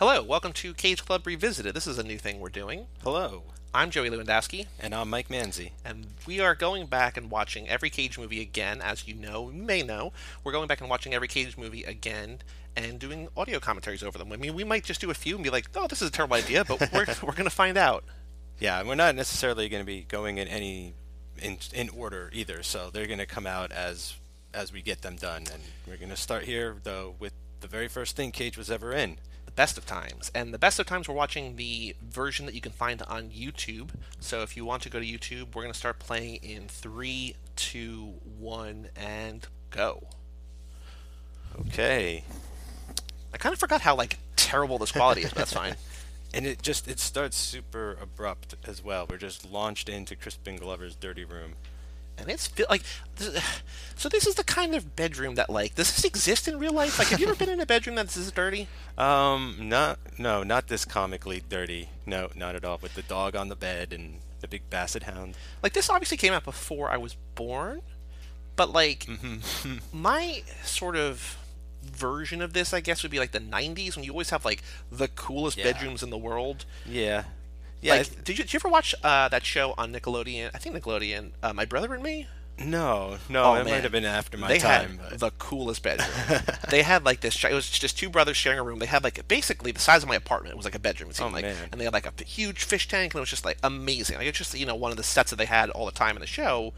Hello, welcome to Cage Club Revisited. This is a new thing we're doing. Hello, I'm Joey Lewandowski, and I'm Mike Manzi. and we are going back and watching every Cage movie again. As you know, you may know, we're going back and watching every Cage movie again and doing audio commentaries over them. I mean, we might just do a few and be like, "Oh, this is a terrible idea," but we're we're going to find out. Yeah, we're not necessarily going to be going in any in in order either, so they're going to come out as as we get them done, and we're going to start here though with the very first thing Cage was ever in. The best of times, and the best of times, we're watching the version that you can find on YouTube. So if you want to go to YouTube, we're going to start playing in three, two, one, and go. Okay, I kind of forgot how like terrible this quality is, but that's fine. and it just it starts super abrupt as well. We're just launched into Crispin Glover's dirty room. And it's like, so this is the kind of bedroom that like does this exist in real life? Like, have you ever been in a bedroom that's this dirty? Um, not no, not this comically dirty. No, not at all. With the dog on the bed and the big basset hound. Like, this obviously came out before I was born, but like my sort of version of this, I guess, would be like the '90s when you always have like the coolest Yeah. bedrooms in the world. Yeah, yeah. like, did you, did you ever watch uh, that show on Nickelodeon? I think Nickelodeon, uh, My Brother and Me. no, no, Oh, it man. might have been after my they time. had but- the coolest bedroom. they had like this. It was just two brothers sharing a room. They had like basically the size of my apartment. It was like a bedroom. It seemed Oh, like, man. and they had like a huge fish tank, and it was just like amazing. Like it's just you know one of the sets that they had all the time in the show.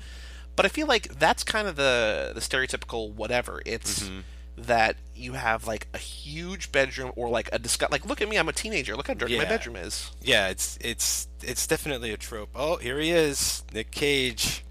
But I feel like that's kind of the the stereotypical whatever. It's Mm-hmm. That you have like a huge bedroom or like a discuss. Like look at me, I'm a teenager. Look how dirty my bedroom is. Yeah, it's it's it's definitely a trope. Oh, here he is, Nick Cage.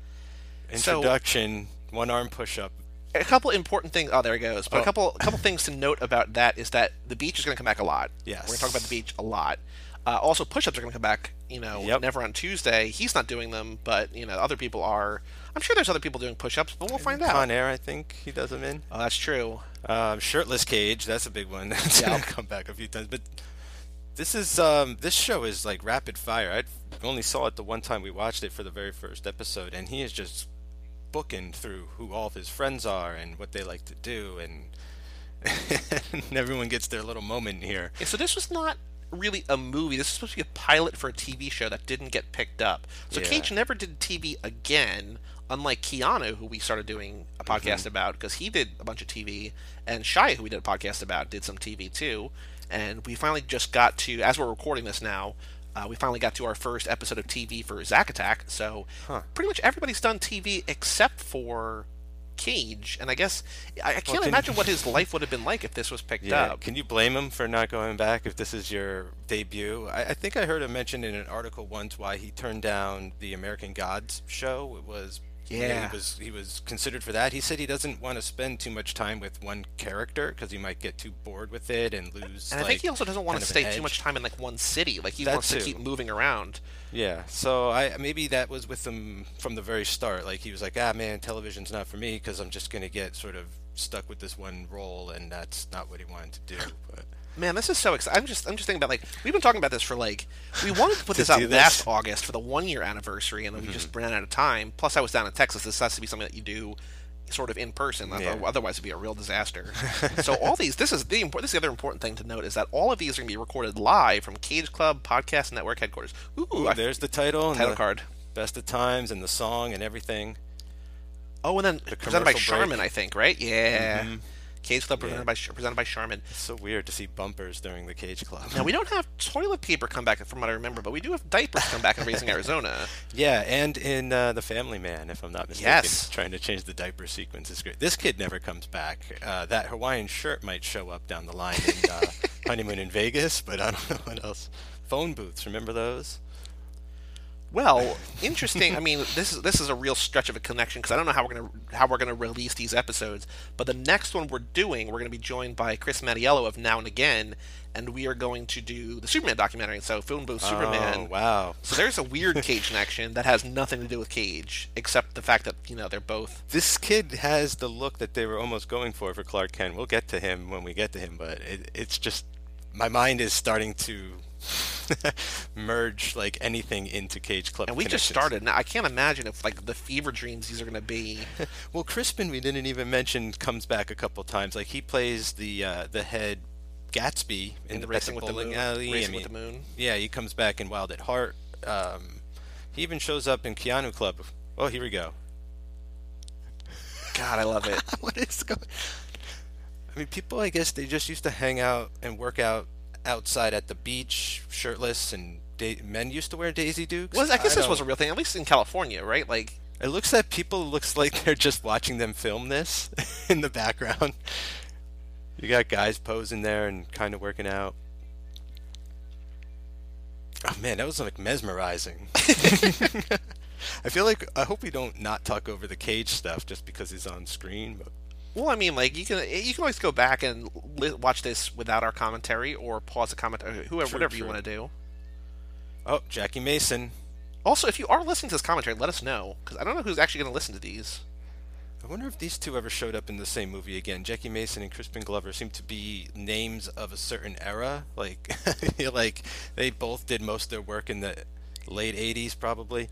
So- Introduction, one arm push up. a couple important things. Oh, there he goes. But a Oh. couple, a couple things to note about that is that the beach is going to come back a lot. Yes. we're going to talk about the beach a lot. Uh, also, push-ups are going to come back. You know, Yep. never on Tuesday. He's not doing them, but you know, other people are. I'm sure there's other people doing push-ups, but we'll find out. Con Air, I think he does them in. Oh, that's true. Um, shirtless Cage, that's a big one. That's Yeah. come back a few times. But this is um, this show is like rapid fire. I only saw it the one time we watched it for the very first episode, and he is just booking through who all of his friends are and what they like to do, and, and everyone gets their little moment here. Yeah, so this was not really a movie. This was supposed to be a pilot for a TV show that didn't get picked up. So Yeah. Cage never did TV again, unlike Keanu, who we started doing a podcast Mm-hmm. about because he did a bunch of TV, and Shia, who we did a podcast about, did some TV too. And we finally just got to, as we're recording this now, uh, we finally got to our first episode of TV for Zack Attack. So Huh. pretty much everybody's done TV except for Cage. And I guess I, I can't can- imagine what his life would have been like if this was picked Yeah, up. can you blame him for not going back if this is your debut? I, I think I heard him mention in an article once why he turned down the American Gods show. It was Yeah. he was he was considered for that. He said he doesn't want to spend too much time with one character because he might get too bored with it and lose. And I think he also doesn't want to stay too much time in like one city. Like he That wants to keep moving around. Yeah, so I maybe that was with him from the very start. Like he was like, ah, man, television's not for me because I'm just gonna get sort of stuck with this one role, and that's not what he wanted to do. But Man, this is so exciting. I'm just I'm just thinking about like we've been talking about this for like we wanted to put To this out this? Mm-hmm. last August for the one year anniversary, and then we just ran out of time. Plus, I was down in Texas. This has to be something that you do sort of in person. Yeah. Otherwise, it'd be a real disaster. so all these this is the important. This is the other important thing to note is that all of these are going to be recorded live from Cage Club Podcast Network headquarters. Ooh, I- there's the title, and title the card. best of times, and the song and everything. Oh, and then the presented by break. Charmin, I think, right? Yeah. Mhm. Cage Club presented Yeah. by presented by Charmin. It's so weird to see bumpers during the Cage Club. Now we don't have toilet paper come back from what I remember, but we do have diapers come back in Raising Arizona. Yeah, and in uh, the Family Man, if I'm not mistaken, Yes. trying to change the diaper sequence is great. This kid never comes back. Uh, that Hawaiian shirt might show up down the line in uh, Honeymoon in Vegas, but I don't know what else. Phone booths, remember those? Well, interesting. I mean, this is this is a real stretch of a connection because I don't know how we're gonna how we're gonna release these episodes. But the next one we're doing, we're gonna be joined by Chris Mattiello of Now and Again, and we are going to do the Superman documentary. So, film Booth oh, Superman. Oh, wow. So there's a weird Cage connection that has nothing to do with Cage, except the fact that you know they're both. This kid has the look that they were almost going for for Clark Kent. We'll get to him when we get to him, but it, it's just my mind is starting to merge like anything into Cage Club. And we just started. Now I can't imagine if like the fever dreams these are gonna be. Well, Crispin, we didn't even mention, comes back a couple times. Like he plays the uh, the head Gatsby in, In the Racing with the Moon. Alley. Racing I mean, with the Moon. Yeah, he comes back in Wild at Heart. Um, he even shows up in Keanu Club. Oh, here we go. God, I love it. what is going? I mean, people. I guess they just used to hang out and work out outside at the beach, shirtless, and da- men used to wear Daisy Dukes. Was I guess this was a real thing, at least in California, right? Like, It looks that people looks like they're just watching them film this in the background. You got guys posing there and kind of working out. Oh man, that was like mesmerizing. I feel like I hope we don't not talk over the cage stuff just because he's on screen. But well, I mean, like you can you can always go back and li- watch this without our commentary, or pause the comment, or whoever, True, whatever you want to do. oh, Jackie Mason. Also, if you are listening to this commentary, let us know because I don't know who's actually going to listen to these. I wonder if these two ever showed up in the same movie again. Jackie Mason and Crispin Glover seem to be names of a certain era. Like, like they both did most of their work in the late '80s, probably.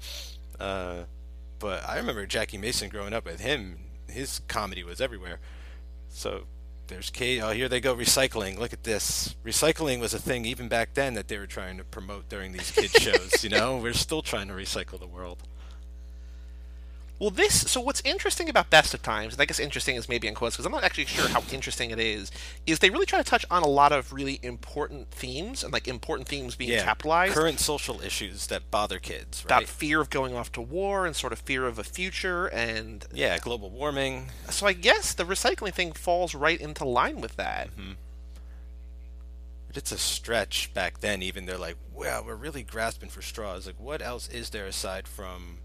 Uh, but I remember Jackie Mason growing up with him. His comedy was everywhere. So there's Kate. Oh, here they go recycling. Look at this. Recycling was a thing even back then that they were trying to promote during these kid shows. You know, we're still trying to recycle the world. Well, this. So what's interesting about Best of Times, and I guess interesting is maybe in quotes because I'm not actually sure how interesting it is, is they really try to touch on a lot of really important themes and like important themes being capitalized. Current social issues that bother kids, about right? fear of going off to war and sort of fear of a future and Yeah, global warming. so I guess the recycling thing falls right into line with that. Mm-hmm. But it's a stretch back then. Even they're like, "Wow, we're really grasping for straws." Like, what else is there aside from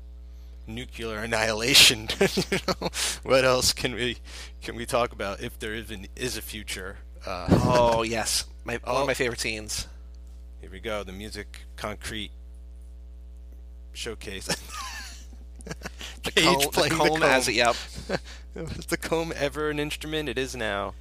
nuclear annihilation? you know, what else can we can we talk about if there even is a future? Uh, Oh yes, my, one Oh. of my favorite scenes. here we go. The music concrete showcase. The Cage comb, the playing the comb as it. Yep. Was the comb ever an instrument? It is now.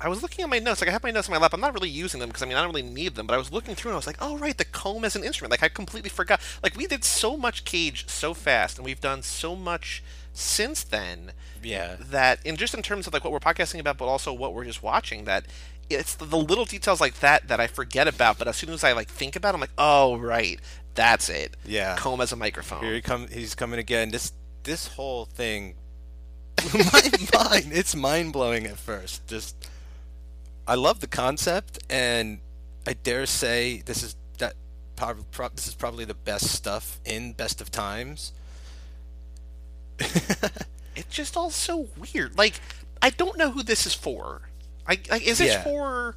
I was looking at my notes. Like I have my notes in my lap. I'm not really using them because I mean I don't really need them. But I was looking through and I was like, oh right, the comb as an instrument. Like I completely forgot. Like we did so much Cage so fast, and we've done so much since then. Yeah. that in just in terms of like what we're podcasting about but also what we're just watching that it's the, the little details like that that I forget about but as soon as I like think about it I'm like oh right that's it Yeah. comb as a microphone Here he come. He's coming again. This this whole thing my mind. It's mind blowing at first. Just I love the concept, and I dare say this is that. This is probably the best stuff in Best of Times. it's just all so weird like I don't know who this is for I, I is this Yeah. for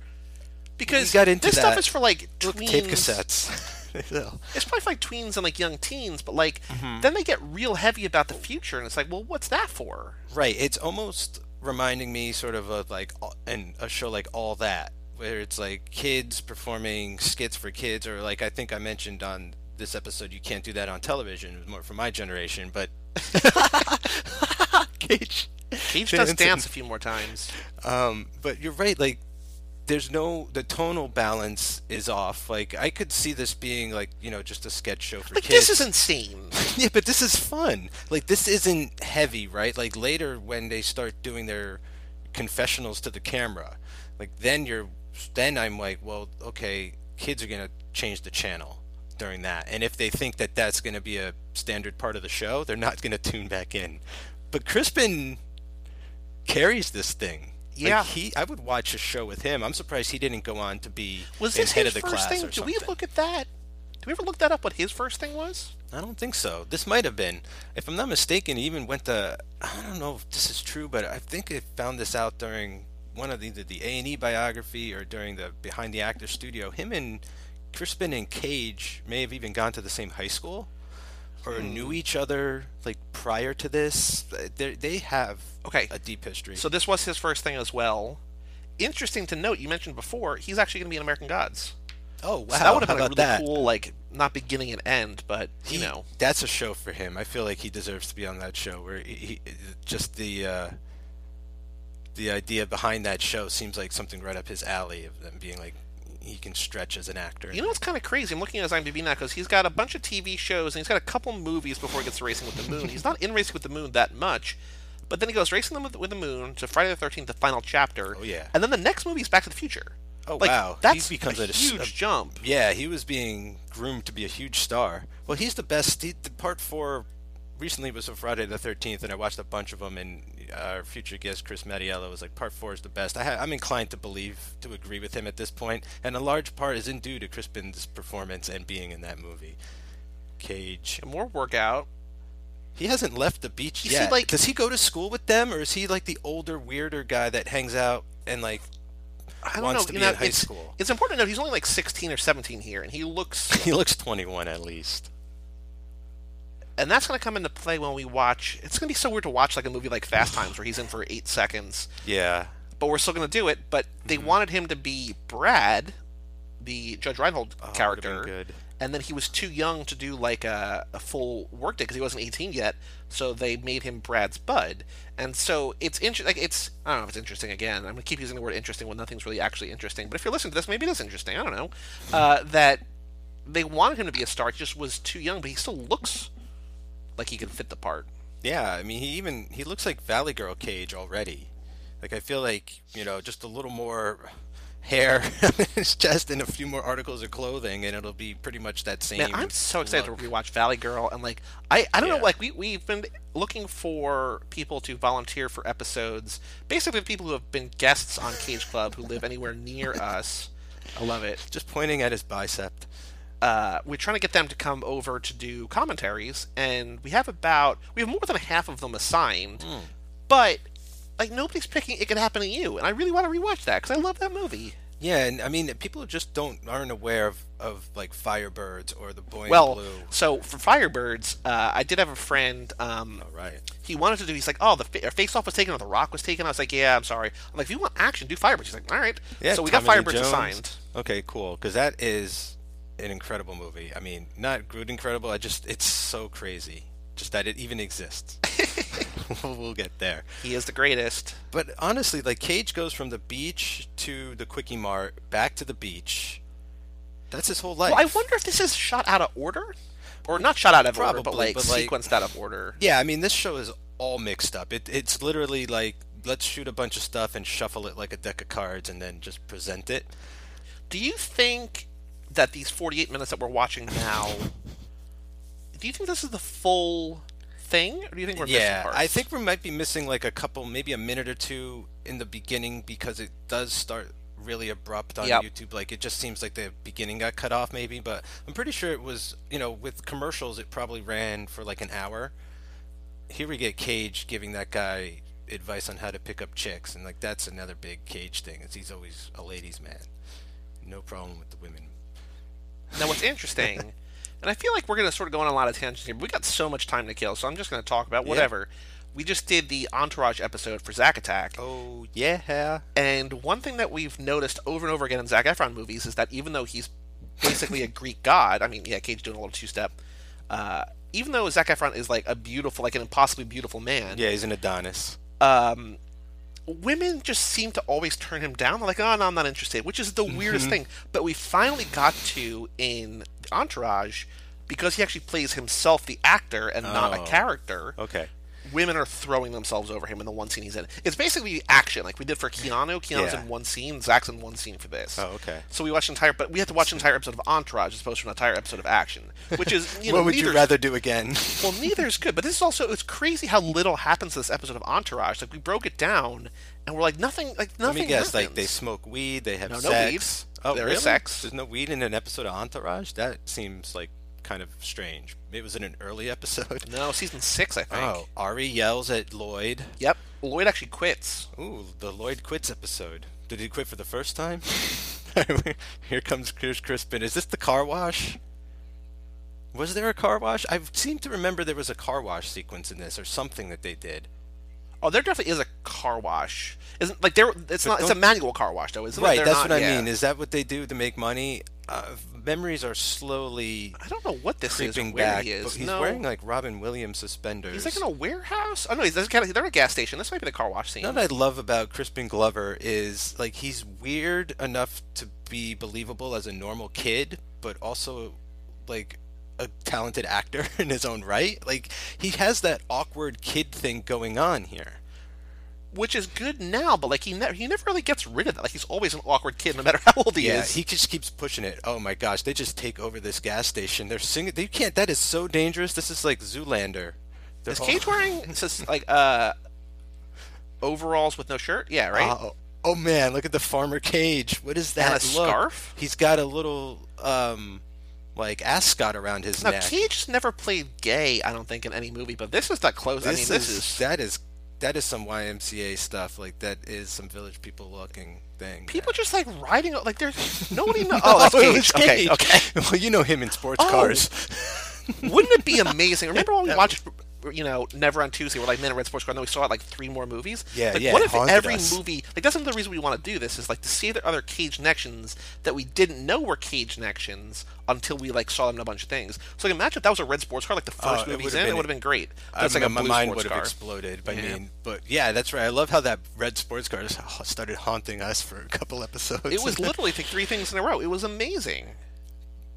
because We got into this stuff is for like tweens tape cassettes. So, it's probably for like tweens and like young teens but like Mm-hmm. then they get real heavy about the future and it's like well what's that for right. It's almost reminding me sort of of like and a show like All That, where it's like kids performing skits for kids, or like I think I mentioned on this episode, you can't do that on television. It was more for my generation, but Cage. Cage does dance a few more times Um, but you're right. Like, there's no the tonal balance is off. Like, I could see this being like you know just a sketch show for like kids. this is insane yeah, but this is fun. Like this isn't heavy, right? Like later when they start doing their confessionals to the camera, like then you're then I'm like, well, okay, kids are gonna change the channel during that, and if they think that that's gonna be a standard part of the show, they're not gonna tune back in. But Crispin carries this thing. Like, Yeah. he. I would watch a show with him. I'm surprised he didn't go on to be Was this head his of the first class thing? or Did we look at that? Did we ever look that up? What his first thing was? I don't think so. This might have been. If I'm not mistaken, he even went to. I don't know if this is true, but I think I found this out during one of the, either the A and E biography or during the Behind the Actor Studio. Him and Crispin and Cage may have even gone to the same high school, or Hmm. knew each other like prior to this. They they have Okay. a deep history. So this was his first thing as well. Interesting to note, you mentioned before, he's actually going to be in American Gods. oh wow, So that would have been a really that? cool, like not beginning and end, but you He- know, that's a show for him. I feel like he deserves to be on that show. Where he, he just the uh, the idea behind that show seems like something right up his alley of them being like he can stretch as an actor. you know what's kind of crazy? I'm looking at his IMDb now because he's got a bunch of TV shows and he's got a couple movies before he gets to Racing with the Moon. he's not in Racing with the Moon that much, But then he goes racing with, with the moon to Friday the Thirteenth, the final chapter. Oh, yeah. And then the next movie is Back to the Future. Oh, like, wow. He That's becomes a a- huge a- jump. Yeah, he was being groomed to be a huge star. Well, he's the best. He, the part four recently was on Friday the 13th, and I watched a bunch of them, and our future guest, Chris Mattiello, was like, part four is the best. I ha- I'm inclined to believe, to agree with him at this point, and a large part isn't due to Crispin's performance and being in that movie. Cage. More workout. He hasn't left the beach You see, yet. like- Does he go to school with them, or is he like the older, weirder guy that hangs out and like I don't wants know. to you be know, in high it's, school? It's important to note he's only like 16 or 17 here, and he looks. He looks 21 at least. And that's going to come into play when we watch. It's going to be so weird to watch like a movie like Fast Times where he's in for eight seconds, Yeah. but we're still going to do it. But they Mm-hmm. wanted him to be Brad, the Judge Reinhold Oh, character, good. and then he was too young to do like a, a full workday because he wasn't 18 yet. So they made him Brad's bud, and so it's interesting. Like it's I don't know if it's interesting. Again, I'm going to keep using the word interesting when nothing's really actually interesting. But if you're listening to this, maybe it is interesting. I don't know uh, that they wanted him to be a star. He just was too young, but he still looks like he could fit the part. Yeah, I mean, he even he looks like Valley Girl Cage already. Like I feel like you know, just a little more hair on his chest and a few more articles of clothing, and it'll be pretty much that same. Man, I'm so excited look. to rewatch Valley Girl, and like I, I don't know, like we we've been looking for people to volunteer for episodes, basically people who have been guests on Cage Club who live anywhere near us. I love it. Just pointing at his bicep. Uh, we're trying to get them to come over to do commentaries, and we have about we have more than half of them assigned, Hmm. but like nobody's picking. It could happen to you, and I really want to rewatch that because I love that movie. Yeah, and I mean, people just don't aren't aware of, of like Firebirds or the Boy Well, in Blue. so for Firebirds, uh, I did have a friend. Um, Oh, right. he wanted to do. He's like, oh, the fa- face off was taken, or the Rock was taken. I was like, yeah, I'm sorry. I'm like, if you want action, do Firebirds. He's like, all right. Yeah, so we Tommy got Firebirds assigned. Okay, cool. Because that is an incredible movie. I mean, not good incredible. I just it's so crazy, just that it even exists. we'll get there. He is the greatest. But honestly, like Cage goes from the beach to the quickie mart, back to the beach. That's his whole life. Well, I wonder if this is shot out of order, or not shot out of order, but Probably, like but, like- sequenced out of order. Yeah, I mean, this show is all mixed up. It, it's literally like let's shoot a bunch of stuff and shuffle it like a deck of cards, and then just present it. Do you think that these 48 minutes that we're watching now? do you think this is the full thing, or do you think we're missing yeah, parts? I think we might be missing like a couple, maybe a minute or two in the beginning because it does start really abrupt on Yep. YouTube. Like it just seems like the beginning got cut off, maybe. But I'm pretty sure it was, you know, with commercials, it probably ran for like an hour. Here we get Cage giving that guy advice on how to pick up chicks, and like that's another big Cage thing. Is he's always a ladies' man, no problem with the women. Now, what's interesting, and I feel like we're going to sort of go on a lot of tangents here, but we got so much time to kill, so I'm just going to talk about whatever. We just did the Entourage episode for Zack Attack, Oh yeah, and one thing that we've noticed over and over again in Zac Efron movies is that even though he's basically a Greek god, I mean, yeah, Cage doing a little two-step, uh, even though Zac Efron is like a beautiful, like an impossibly beautiful man, yeah, he's an Adonis. um, women just seem to always turn him down. They're like, oh, no, I'm not interested, which is the mm-hmm. weirdest thing. But we finally got to in Entourage because he actually plays himself, the actor, and not a Oh. character. Okay. Women are throwing themselves over him in the one scene he's in. It's basically action, like we did for Keanu. Keanu's Yeah. in one scene, Zac's in one scene for this. Oh, okay. So we watched entire, but we had to watch an entire episode of Entourage as opposed to an entire episode of action, which is you know what would you rather do again? well, neither is good, but this is also it's crazy how little happens to this episode of Entourage. Like we broke it down, and we're like nothing, like nothing. Let me guess, like they smoke weed, they have No, no sex. weed. Oh, There is really? sex. There's no weed in an episode of Entourage. That seems like kind of strange. It was in an early episode. no season six, I think. Oh, Ari yells at Lloyd. Yep, Lloyd actually quits. Ooh, the Lloyd quits episode. Did he quit for the first time? Here comes Chris Crispin. Is this the car wash? Was there a car wash? I seem to remember there was a car wash sequence in this, or something that they did. Oh, there definitely is a car wash. Isn't like there? It's not. It's a manual car wash though, isn't? Right, that's not- what I yeah. mean. Is that what they do to make money? Uh, memories are slowly I don't know what this is. Or where back. he is. He's no. wearing like Robin Williams suspenders. He's like in a warehouse. Oh no, he's they're at a gas station. This might be the car wash scene. What I love about Crispin Glover is like he's weird enough to be believable as a normal kid, but also like a talented actor in his own right. Like he has that awkward kid thing going on here. Which is good now, but like he never he never really gets rid of that. Like he's always an awkward kid, no matter how old he Yeah, is. he just keeps pushing it. Oh my gosh, they just take over this gas station. They're singing. They can't. That is so dangerous. This is like Zoolander. They're is all- Cage wearing just like uh overalls with no shirt? Yeah, right. Oh, oh man, look at the farmer Cage. What is that? And a look? scarf? He's got a little um like ascot around his now neck. Cage just never played gay, I don't think, in any movie, but this is that close. I mean, this is that is that is some YMCA stuff. Like that is some Village People looking thing. people just like riding like there's nobody know. Oh, that's it Cage. Okay, okay. well, you know him in sports Oh. cars. Wouldn't it be amazing? Remember when we watched, you know, Never on Tuesday, we're like, man, a Red Sports Car, and then we saw like three more movies? Yeah, like, yeah, What if every us. movie, like, that's another reason we want to do this, is like to see the other Cage connections that we didn't know were Cage connections until we like saw them in a bunch of things. So like, imagine if that was a Red Sports Car, like the first Oh, movie in, it would have been great. But I it's like a my mind would have exploded. I Yeah. mean, but yeah, that's right. I love how that red sports car just started haunting us for a couple episodes. It was literally like three things in a row. It was amazing.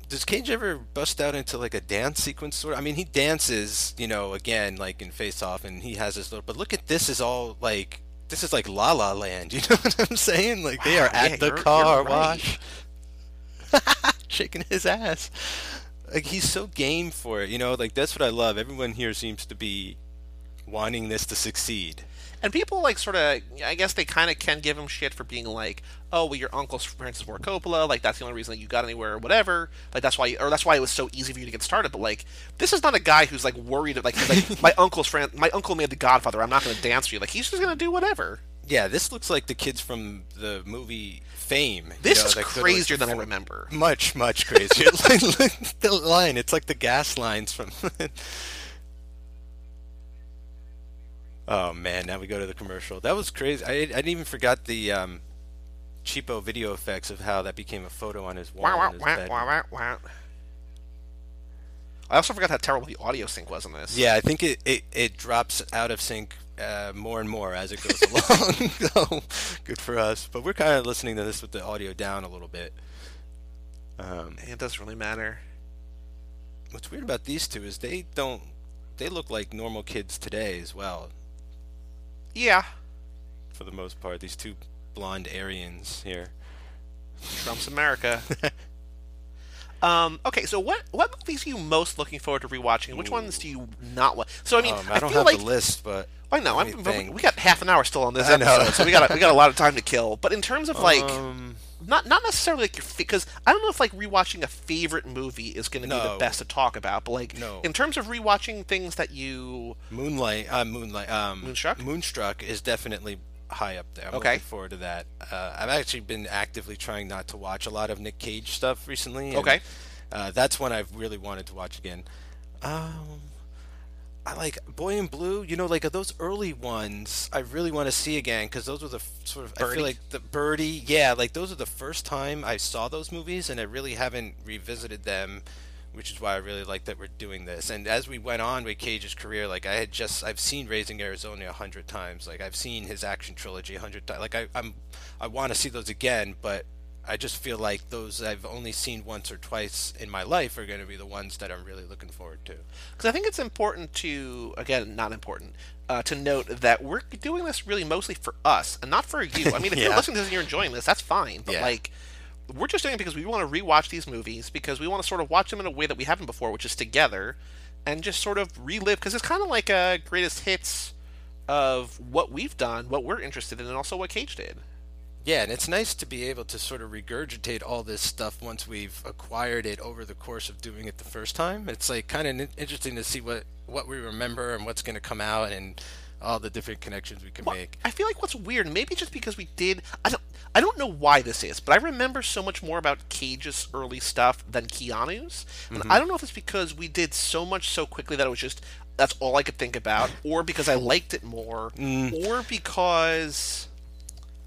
Does Cage ever bust out into like a dance sequence? Sort of. I mean, he dances, you know, again like in Face Off, and he has his little. But look at this is all like this is like La La Land. You know what I'm saying? Like they are at yeah, the car right. wash, shaking his ass. Like he's so game for it. You know, like that's what I love. Everyone here seems to be wanting this to succeed. And people like sort of, I guess they kind of can give him shit for being like, oh, well, your uncle's Francis Ford Coppola, like that's the only reason that you got anywhere or whatever. Like that's why, or that's why it was so easy for you to get started. But like, this is not a guy who's like worried. Like, like my uncle's friend, my uncle made The Godfather. I'm not going to dance for you. Like he's just going to do whatever. Yeah, this looks like the kids from the movie Fame. you This know, is crazier than I remember. Much, much crazier. Like, the line. It's like the gas lines from. oh man! Now we go to the commercial. That was crazy. I, I didn't even forgot the um, cheapo video effects of how that became a photo on his wall. Wow, wow, in his wow, bed. wow, wow, wow. I also forgot how terrible the audio sync was in this. Yeah, I think it, it, it drops out of sync uh, more and more as it goes along. so good for us. But we're kind of listening to this with the audio down a little bit. Um, it doesn't really matter. what's weird about these two is they don't. They look like normal kids today as well, Yeah, for the most part. These two blonde Aryans here. Trump's America. um, okay, so what what movies are you most looking forward to rewatching? Which ones do you not want? So I mean, Um, I, I don't feel have like the list, but I know I'm, we, got half an hour still on this episode, so we got a, we got a lot of time to kill. But in terms of like, um, not not necessarily like your because I don't know if like rewatching a favorite movie is going to be the best to talk about. But like, No. in terms of rewatching things that you Moonlight, uh, Moonlight, um, Moonstruck? Moonstruck is definitely high up there. I'm Okay. looking forward to that. Uh, I've actually been actively trying not to watch a lot of Nick Cage stuff recently. and, Okay. Uh, that's one I've really wanted to watch again. Um, I like Boy in Blue. You know, like those early ones, I really want to see again because those were the sort of. I feel like the Birdy. Yeah, like those are the first time I saw those movies, and I really haven't revisited them which is why I really like that we're doing this. And as we went on with Cage's career, like I had just I've seen Raising Arizona a hundred times. Like I've seen his action trilogy a hundred times. Like I, I'm I want to see those again, but I just feel like those I've only seen once or twice in my life are going to be the ones that I'm really looking forward to. because I think it's important to again not important uh, to note that we're doing this really mostly for us and not for you. I mean, if you're listening to this and you're enjoying this, that's fine. But Yeah. like, we're just doing it because we want to rewatch these movies because we want to sort of watch them in a way that we haven't before, which is together, and just sort of relive because it's kind of like a greatest hits of what we've done, what we're interested in, and also what Cage did. Yeah, and it's nice to be able to sort of regurgitate all this stuff once we've acquired it over the course of doing it the first time. It's like kind of interesting to see what what we remember and what's going to come out and all the different connections we can Well, make. I feel like what's weird, maybe just because we did, I don't, I don't know why this is, but I remember so much more about Cage's early stuff than Keanu's, and mm-hmm. I don't know if it's because we did so much so quickly that it was just that's all I could think about, or because I liked it more, mm. or because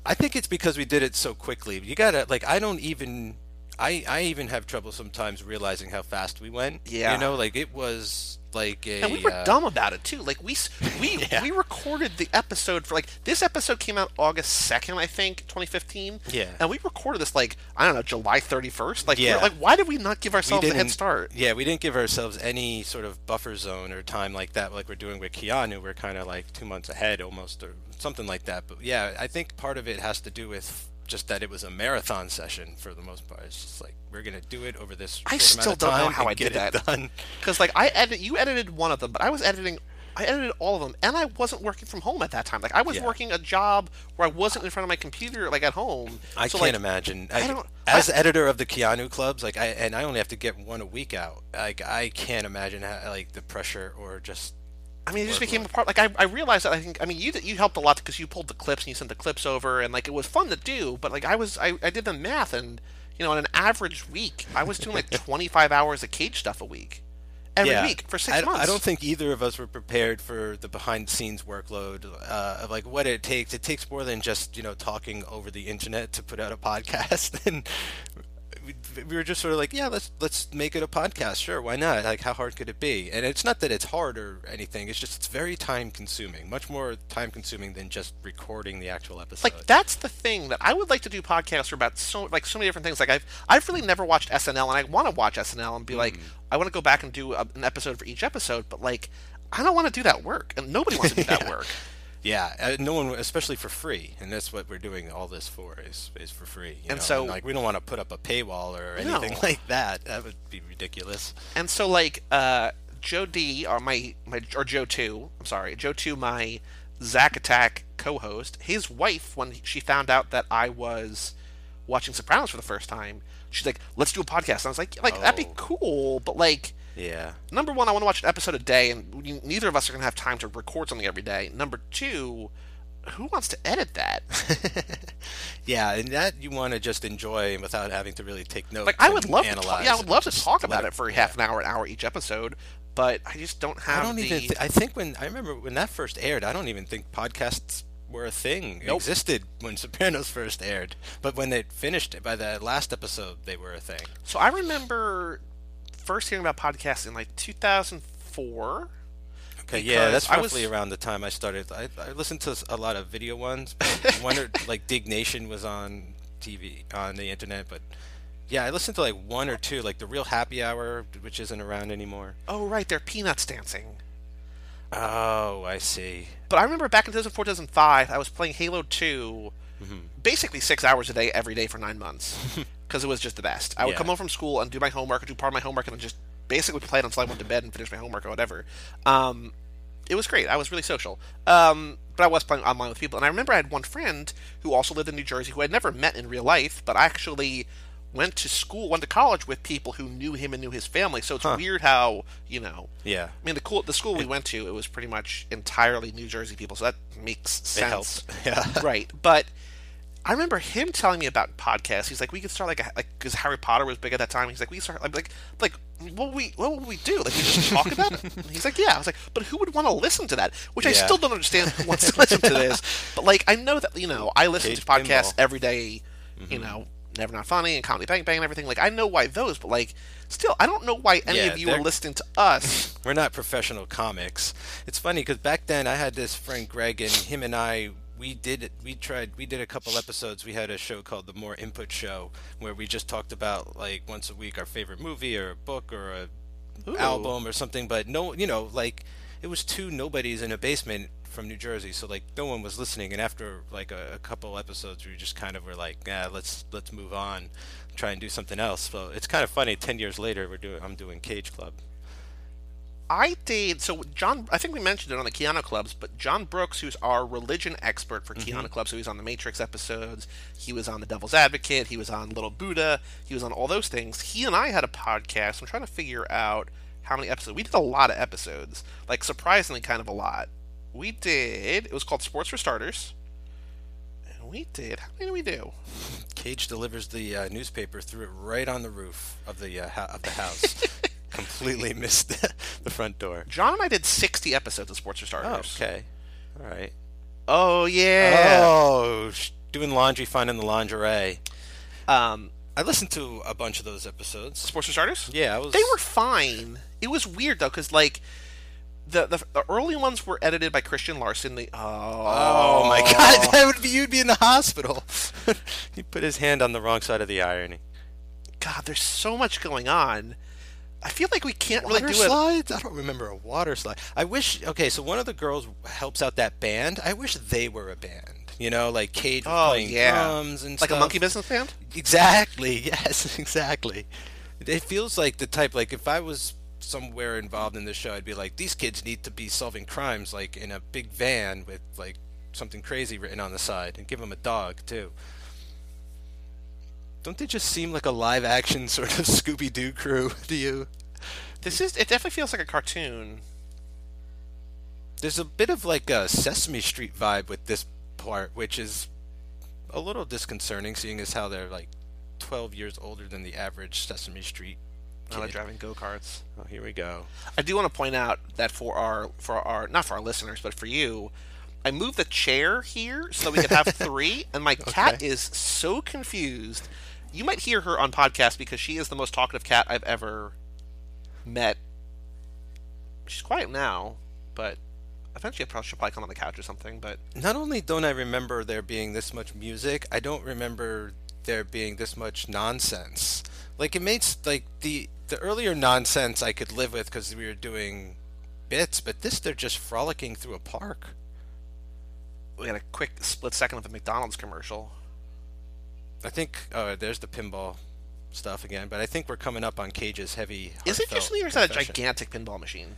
I think it's because we did it so quickly. You gotta like I don't even I I even have trouble sometimes realizing how fast we went. Yeah. You know, like it was like a. And we were uh, dumb about it too. Like we we Yeah. we recorded the episode for like this episode came out August second, I think, 2015. Yeah. And we recorded this like I don't know July 31st. Like Yeah. like why did we not give ourselves a head start? Yeah, we didn't give ourselves any sort of buffer zone or time like that, like we're doing with Keanu. We're kind of like two months ahead almost, or something like that. But yeah, I think part of it has to do with just that it was a marathon session for the most part. It's just like we're gonna do it over this. I still don't know how I get did that. done. Because like I edit, you edited one of them, but I was editing. I edited all of them, and I wasn't working from home at that time. Like I was Yeah. working a job where I wasn't in front of my computer, like at home. I So, can't like, imagine. I I, don't- as I- editor of the Keanu clubs, like I and I only have to get one a week out. Like I can't imagine how, like the pressure or just I mean, it just became a part. Like I, I realized that I think. I mean, you you helped a lot because you pulled the clips and you sent the clips over, and like it was fun to do. But like I was, I, I did the math, and you know, on an average week, I was doing like twenty five hours of cage stuff a week, every yeah. week for six I, months. I don't think either of us were prepared for the behind the scenes workload uh, of like what it takes. It takes more than just you know talking over the internet to put out a podcast. and we, we were just sort of like, yeah, let's let's make it a podcast. Sure, why not? Like, how hard could it be? And it's not that it's hard or anything. It's just it's very time consuming, much more time consuming than just recording the actual episode. like that's the thing that I would like to do podcasts for about so like so many different things. Like I've I've really never watched SNL, and I want to watch SNL and be like, Mm. I want to go back and do a, an episode for each episode, but like. I don't want to do that work, and nobody wants to do that Yeah. work. Yeah, uh, no one, especially for free, and that's what we're doing all this for is is for free. you And know? so- like, we don't want to put up a paywall or anything No. like that. That would be ridiculous. And so like uh, Joe D or my my or Joe two, I'm sorry, Joe two, my Zack Attack co-host, his wife when she found out that I was watching Sopranos for the first time, she's like, "Let's do a podcast." And I was like, "Like that'd be Oh. cool, but like." Yeah, Number one, I want to watch an episode a day, and we- neither of us are going to have time to record something every day. Number two, who wants to edit that? yeah, and that you want to just enjoy without having to really take notes. Like, I would and love to, analyze. talk, yeah, I would love to talk about it for half an hour, an hour each episode, but I just don't have I don't the. even. Th- I think when I remember when that first aired, I don't even think podcasts were a thing. Nope. Existed when Sopranos first aired, but when they finished it by the last episode, they were a thing. So I remember first hearing about podcasts in like 2004. Okay, yeah, that's I was- roughly around the time I started. I, I listened to a lot of video ones. But one or like Diggnation was on TV on the internet, but yeah, I listened to like one or two, like the Real Happy Hour, which isn't around anymore. Oh, right, they're Peanuts dancing. Oh, I see. But I remember back in 2004, 2005, I was playing Halo 2 Mm-hmm. basically six hours a day, every day for nine months. Because it was just the best. I would Yeah. come home from school and do my homework, or do part of my homework, and just basically play it until I went to bed and finish my homework or whatever. Um, it was great. I was really social. Um, but I was playing online with people. And I remember I had one friend who also lived in New Jersey who I'd never met in real life, but I actually went to school, went to college with people who knew him and knew his family. So it's weird how, you know, Yeah, I mean, the cool the school we went to, it was pretty much entirely New Jersey people, so that makes it sense. Yeah. right? But I remember him telling me about podcasts. He's like, we could start like a, like because Harry Potter was big at that time. He's like, we start like like like what we what would we do? Like we just talk about it? And he's like, yeah. I was like, but who would want to listen to that? Which I still don't understand who wants to listen to this. But like, I know that you know I listen Cage to podcasts Pinball. every day. You mm-hmm. know, Never Not Funny and Comedy Bang Bang and everything. Like I know why those, but like still, I don't know why any Yeah, of you they're- listening to us. We're not professional comics. It's funny because back then I had this friend Greg, and him and I we did we tried we did a couple episodes. We had a show called the More Input Show where we just talked about like once a week our favorite movie or a book or a Ooh. album or something. But no, you know, like it was two nobodies in a basement from New Jersey, so like no one was listening. And after like a, a couple episodes, we just kind of were like, yeah, let's let's move on, try and do something else. So it's kind of funny. Ten years later, we're doing I'm doing Cage Club. I did so. John, I think we mentioned it on the Keanu Clubs, but John Brooks, who's our religion expert for Keanu Clubs, so he's on the Matrix episodes, he was on the Devil's Advocate, he was on Little Buddha, he was on all those things. He and I had a podcast. I'm trying to figure out how many episodes. We did a lot of episodes, like surprisingly, kind of a lot. We did. It was called Sports for Starters, and we did. How many did we do? Cage delivers the uh, newspaper, threw it right on the roof of the uh, ho- of the house. Completely missed the front door. John and I did 60 episodes of Sports for Oh, Starters. okay. All right. Oh yeah. Oh, doing laundry, finding the lingerie. Um, I listened to a bunch of those episodes. Sports for Starters. Yeah, I was. They were fine. It was weird though, because like the, the the early ones were edited by Christian Larson. The oh, Oh my God! That would be you'd be in the hospital. he put his hand on the wrong side of the irony. God, there's so much going on. I feel like we can't Water really do it. slides? I don't remember a water slide. I wish. Okay, so one of the girls helps out that band. I wish they were a band. You know, like Cage Oh playing yeah, drums and like stuff. a monkey business band. Exactly. Yes. Exactly. It feels like the type. Like if I was somewhere involved in this show, I'd be like, these kids need to be solving crimes, like in a big van with like something crazy written on the side, and give them a dog too. Don't they just seem like a live action sort of Scooby Doo crew to you? This is. It definitely feels like a cartoon. There's a bit of like a Sesame Street vibe with this part, which is a little disconcerting, seeing as how they're like 12 years older than the average Sesame Street Now they're driving go karts. Oh, here we go. I do want to point out that for our for our not for our listeners, but for you, I moved the chair here so we could have three, and my cat Okay. is so confused. You might hear her on podcast because she is the most talkative cat I've ever met. She's quiet now, but eventually she'll probably come on the couch or something. But Not only don't I remember there being this much music, I don't remember there being this much nonsense. Like it makes like the the earlier nonsense I could live with because we were doing bits, but this they're just frolicking through a park. we had a quick split second of a McDonald's commercial. I think oh there's the pinball stuff again, but I think we're coming up on Cage's heavy. Is it just me or is that a gigantic pinball machine?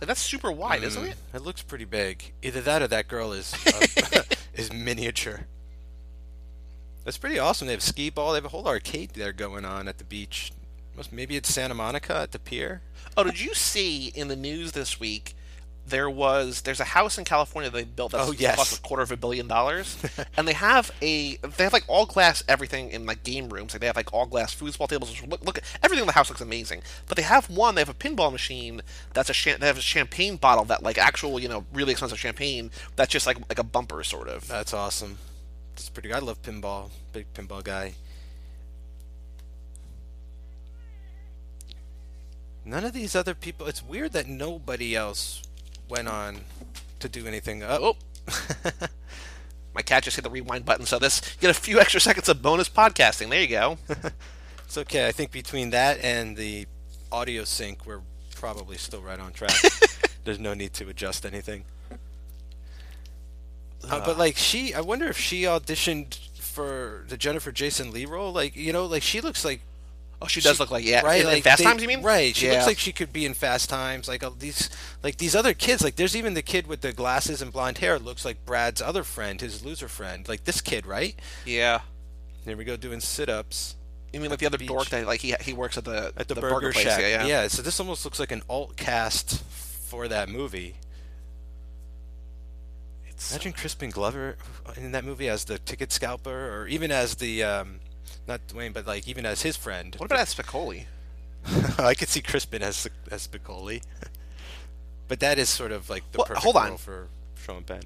Like, that's super wide, isn't it? It looks pretty big. Either that or that girl is uh, is miniature. That's pretty awesome. They have skee ball. They have a whole arcade there going on at the beach. Maybe it's Santa Monica at the pier. Oh, did you see in the news this week? There was there's a house in California they built that's Oh, yes. cost a quarter of a billion dollars, and they have a they have like all glass everything in like game rooms. Like they have like all glass foosball tables. which Look, look everything in the house looks amazing. But they have one. They have a pinball machine that's a cha- they have a champagne bottle that like actual you know really expensive champagne that's just like like a bumper sort of. That's awesome. That's pretty good. I love pinball. Big pinball guy. None of these other people. It's weird that nobody else went on to do anything. Oh, My cat just hit the rewind button, so this get a few extra seconds of bonus podcasting. There you go. It's okay. I think between that and the audio sync, we're probably still right on track. There's no need to adjust anything. Uh, but like she, I wonder if she auditioned for the Jennifer Jason Leigh role. Like you know, like she looks like Oh, she does look like yeah. right. In- in like Fast they- Times, you mean? Right. She yeah. looks like she could be in Fast Times. Like uh, these, like these other kids. Like there's even the kid with the glasses and blonde hair. Looks like Brad's other friend, his loser friend. Like this kid, right? yeah. Here we go doing sit-ups. You mean like the other beach. dork that like he he works at the at the, burger, burger, place? shack. Yeah, yeah. So this almost looks like an alt cast for that movie. It's, Imagine Crispin Glover in that movie as the ticket scalper, or even as the um, not Dwayne, but like even as his friend. what about Spicoli? I could see Crispin as as Spicoli, but that is sort of like the Well, perfect hold on. for Sean Penn.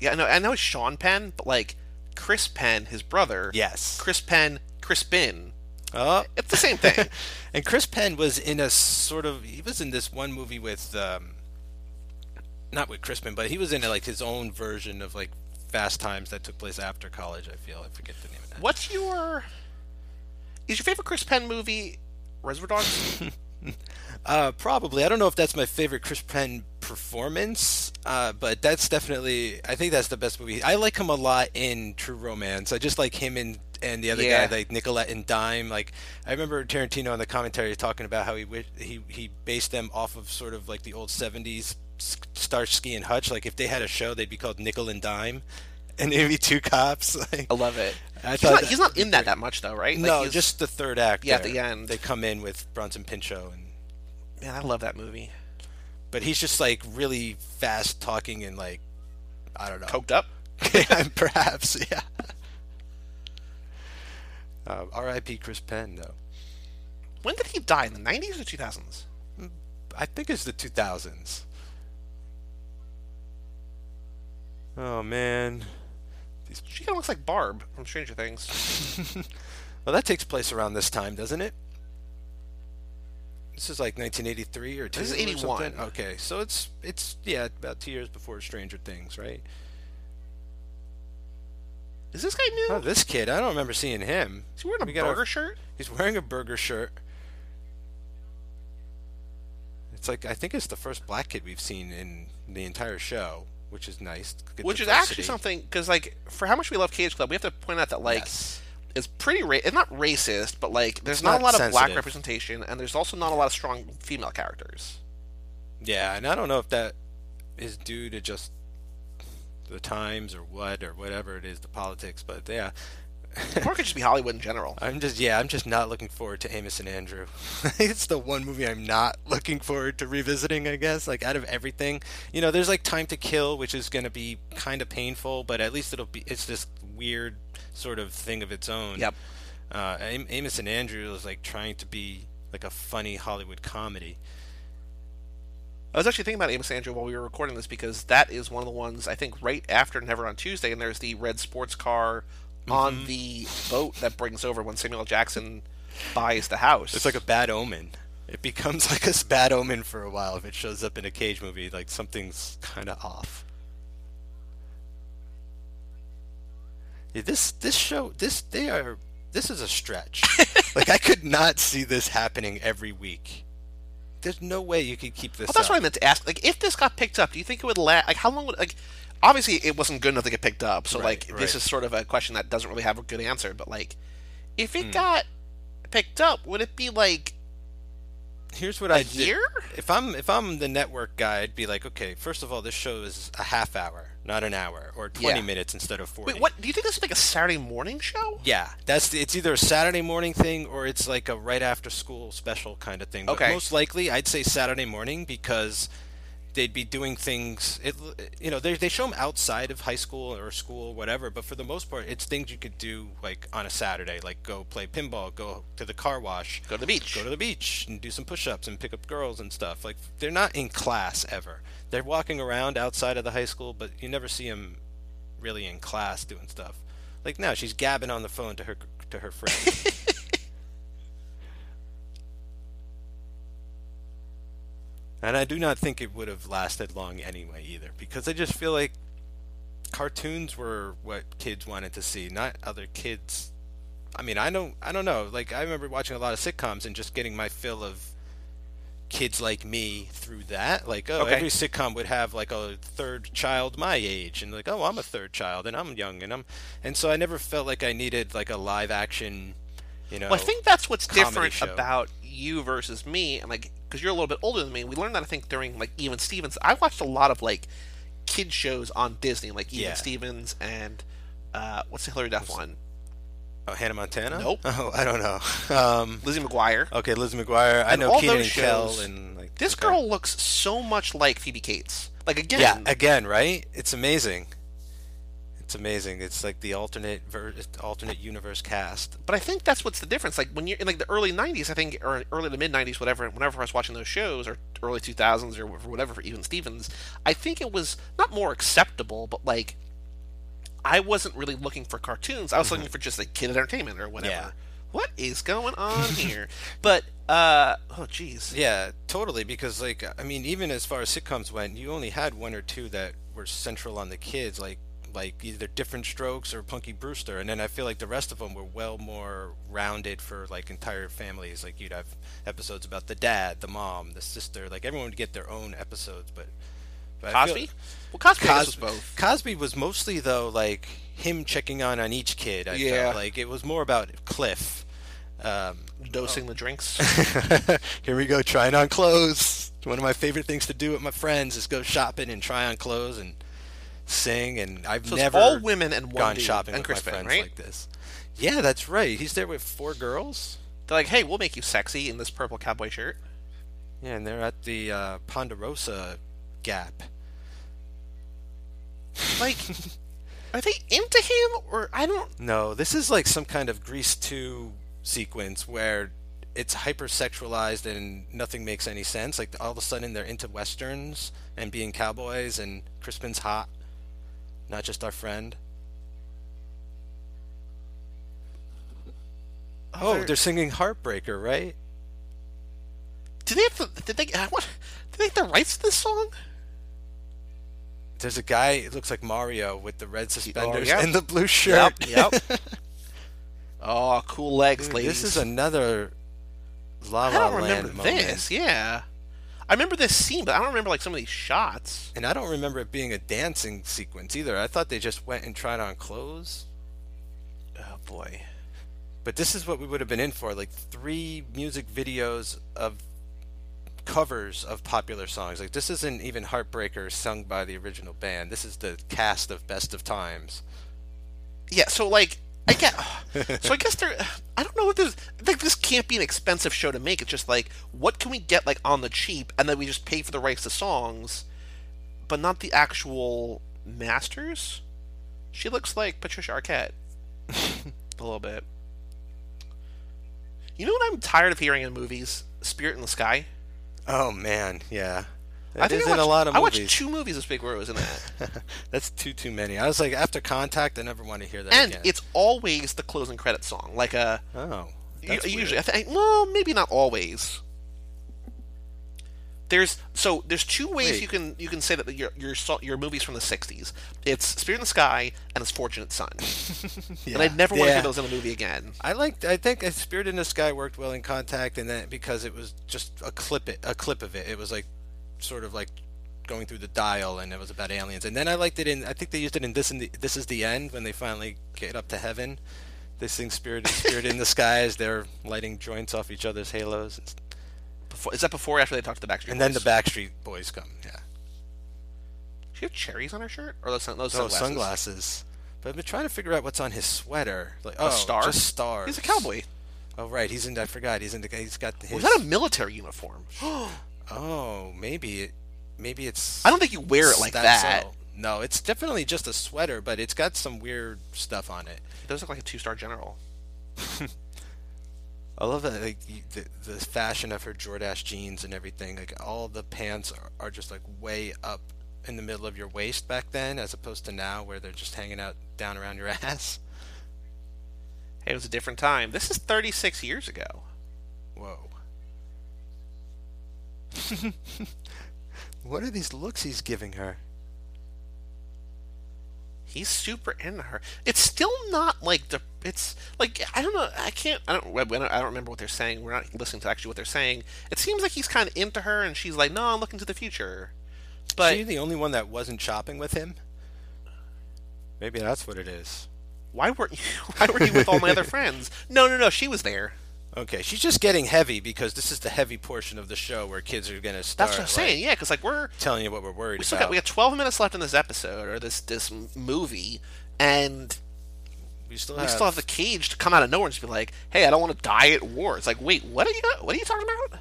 Yeah, I know. I know it's Sean Penn, but like Chris Penn, his brother. Yes. Chris Penn, Crispin. Oh, It's the same thing. and Chris Penn was in a sort of he was in this one movie with um, not with Crispin, but he was in like his own version of like Fast Times that took place after college. I feel I forget the name of that. What's your? Is your favorite Chris Penn movie Reservoir Dogs? Uh, probably. I don't know if that's my favorite Chris Penn performance, uh, but that's definitely. I think that's the best movie. I like him a lot in True Romance. I just like him and and the other Yeah. guy, like Nicolette and Dime. Like I remember Tarantino on the commentary talking about how he he he based them off of sort of like the old '70s Starsky and Hutch. Like if they had a show, they'd be called Nickel and Dime, and it'd two cops. Like, I love it. I he's, not, that- he's not in that that much though, right? Like, no, just the third act. Yeah, at the end. they come in with Bronson Pinchot and man, I love that movie. but he's just like really fast talking and like I don't know. Coked up. Perhaps, yeah. Uh, R.I.P. Chris Penn, though. When did he die? In the nineties or two thousands? I think it's the 2000s. Oh man, She kind of looks like Barb from Stranger Things. Well, that takes place around this time, doesn't it? This is like 1983 or two. This is 81. something? Okay, so it's it's yeah about two years before Stranger Things, right? Is this guy new? Oh, this kid, I don't remember seeing him. Is he wearing a We burger shirt? He's wearing a burger shirt. It's like I think it's the first black kid we've seen in the entire show, which is nice. Which is actually something because, like, for how much we love Cage Club, we have to point out that like Yes. it's pretty ra- it's not racist, but like there's not, not a lot of black representation, and there's also not a lot of strong female characters. Yeah, and I don't know if that is due to just the times or what or whatever it is, the politics, but yeah. Or it could just be Hollywood in general. I'm just yeah, I'm just not looking forward to Amos and Andrew. it's the one movie I'm not looking forward to revisiting, I guess. Like out of everything, you know, there's like Time to Kill, which is going to be kind of painful, but at least it'll be it's this weird sort of thing of its own. Yep. Uh, Amos and Andrew is like trying to be like a funny Hollywood comedy. I was actually thinking about Amos and Andrew while we were recording this because that is one of the ones I think right after Never on Tuesday, and there's the red sports car Mm-hmm. on the boat that brings over when Samuel Jackson buys the house. It's like a bad omen. It becomes like a bad omen for a while if it shows up in a cage movie. Like something's kind of off. Yeah, this this show this they are this is a stretch. like I could not see this happening every week. There's no way you could keep this. Well, that's up. what I meant to ask. Like, if this got picked up, do you think it would last? Like, how long would like? Obviously, it wasn't good enough to get picked up. So, Right, like, this is sort of a question that doesn't really have a good answer. But like, if it hmm. got picked up, would it be like Here's what a I did. If I'm if I'm the network guy, I'd be like, okay, first of all, this show is a half hour, not an hour, or 20 Yeah. minutes instead of 40. Wait, what? Do you think this is like a Saturday morning show? Yeah, that's the, it's either a Saturday morning thing or it's like a right after school special kind of thing. But Okay. most likely, I'd say Saturday morning because they'd be doing things. It you know they they show them outside of high school or school whatever, but for the most part, it's things you could do like on a Saturday, like go play pinball, go to the car wash, Go to the beach. go to the beach and do some push-ups and pick up girls and stuff. Like they're not in class ever. They're walking around outside of the high school, but you never see them really in class doing stuff. Like now, she's gabbing on the phone to her to her friend. and I do not think it would have lasted long anyway either, because I just feel like cartoons were what kids wanted to see, not other kids. I mean, I don't, I don't know. Like I remember watching a lot of sitcoms and just getting my fill of kids like me through that. Like, oh, Okay. every sitcom would have like a third child my age, and like, oh, I'm a third child, and I'm young, and I'm, and so I never felt like I needed like a live action, you know. Well, I think that's what's different show. about you versus me, and like because you're a little bit older than me. We learned that I think during like Even Stevens. I watched a lot of like kid shows on Disney, like Even Yeah. Stevens and uh, what's the Hilary Duff one? oh, Hannah Montana. Nope. Oh, I don't know. Um, Lizzie McGuire. okay, Liz McGuire. I And know all Keenan those shows- and like This okay. girl looks so much like Phoebe Cates. Like again, Yeah, again, right? It's amazing. It's amazing. It's like the alternate ver- alternate universe cast. But I think that's what's the difference. Like when you're in like the early '90s, I think, or early to mid '90s, whatever. Whenever I was watching those shows, or early 2000s, or whatever for even Stevens, I think it was not more acceptable, but like I wasn't really looking for cartoons. I was looking for just like kid entertainment or whatever. Yeah. What is going on here? but uh, oh jeez. Yeah, totally. Because like, I mean, even as far as sitcoms went, you only had one or two that were central on the kids, like like either Diff'rent Strokes or Punky Brewster, and then I feel like the rest of them were well more rounded for like entire families. Like you'd have episodes about the dad, the mom, the sister. Like everyone would get their own episodes, but. but feel- Cosby. Well, Cosby was Cosby, both. Cosby was mostly though like him checking on on each kid. I Yeah. felt like it was more about Cliff. Um, Dosing the drinks. here we go, trying on clothes. One of my favorite things to do with my friends is go shopping and try on clothes and sing. And I've So never all women and one gone dude, shopping and with Chris my friends right? like this. Yeah, that's right. He's there with four girls. They're like, hey, we'll make you sexy in this purple cowboy shirt. Yeah, and they're at the uh, Ponderosa Gap. Like, are they into him or I don't? No, this is like some kind of Grease 2 sequence where it's hypersexualized and nothing makes any sense. Like all of a sudden they're into westerns and being cowboys and Crispin's hot, not just our friend. Oh, they're singing Heartbreaker, right? Did they have the, did they what? Did they have the rights to this song? There's a guy, it looks like Mario with the red suspenders yeah. and the blue shirt. Yep. Yep. oh, cool legs, Dude, ladies. this is another La I La don't Land remember moment. this. Yeah, I remember this scene, but I don't remember like some of these shots. And I don't remember it being a dancing sequence either. I thought they just went and tried on clothes. Oh boy. But this is what we would have been in for like three music videos of covers of popular songs. Like this isn't even Heartbreaker sung by the original band. This is the cast of Best of Times. Yeah, so like I get so I guess there I don't know what this like this can't be an expensive show to make. It's just like what can we get like on the cheap and then we just pay for the rights to songs, but not the actual masters. She looks like Patricia Arquette a little bit. You know what I'm tired of hearing in movies? Spirit in the Sky. Oh man, yeah. I That think I in watched, a lot of I movies. watched two movies this big where it was in that. That's too too many. I was like after Contact, I never want to hear that and again. it's always the closing credit song. Like a oh, that's usually. I think. Well, maybe not always. There's so there's two ways Wait. you can you can say that your your your movies from the '60s. It's Spirit in the Sky and it's Fortunate Son. And I'd never want to Yeah. hear those in a movie again. I liked. I think uh, Spirit in the Sky worked well in Contact, and that because it was just a clip it a clip of it. It was like sort of like going through the dial, and it was about aliens. And then I liked it in. I think they used it in this in the this is the end when they finally get up to heaven. They sing Spirit Spirit in the Skies." they're lighting joints off each other's halos, Before, is that before or after they talk to the Backstreet and then the Boys? Backstreet Boys come. Yeah, She have cherries on her shirt or those, sun- those oh sunglasses? sunglasses. But I've been trying to figure out what's on his sweater. Like oh, star? just stars. He's a cowboy. Oh right, he's in. I forgot. He's in the. He's got his. Was that a military uniform? Oh, maybe it, maybe it's. I don't think you wear it like that. subtle. No, it's definitely just a sweater, but it's got some weird stuff on it. It does look like a two-star general. I love that, like the, the fashion of her Jordache jeans and everything. Like all the pants are, are just like way up in the middle of your waist back then, as opposed to now where they're just hanging out down around your ass. Hey, it was a different time. This is 36 years ago. Whoa. what are these looks he's giving her? He's super into her. It's still not like the. It's like I don't know. I can't. I don't. I don't I don't remember what they're saying. We're not listening to actually what they're saying. It seems like he's kind of into her, and she's like, "No, I'm looking to the future." But she the only one that wasn't shopping with him? Maybe that's what it is. why weren't you? Why were you with all my other friends? No, no, no. She was there. Okay, she's just getting heavy because this is the heavy portion of the show where kids are gonna start That's what I'm saying. Yeah, because like we're telling you what we're worried we still about. got we got 12 minutes left in this episode or this this movie, and we still we have, still have the cage to come out of nowhere and just be like, "Hey, I don't want to die at war." It's like, wait, what are you? What are you talking about?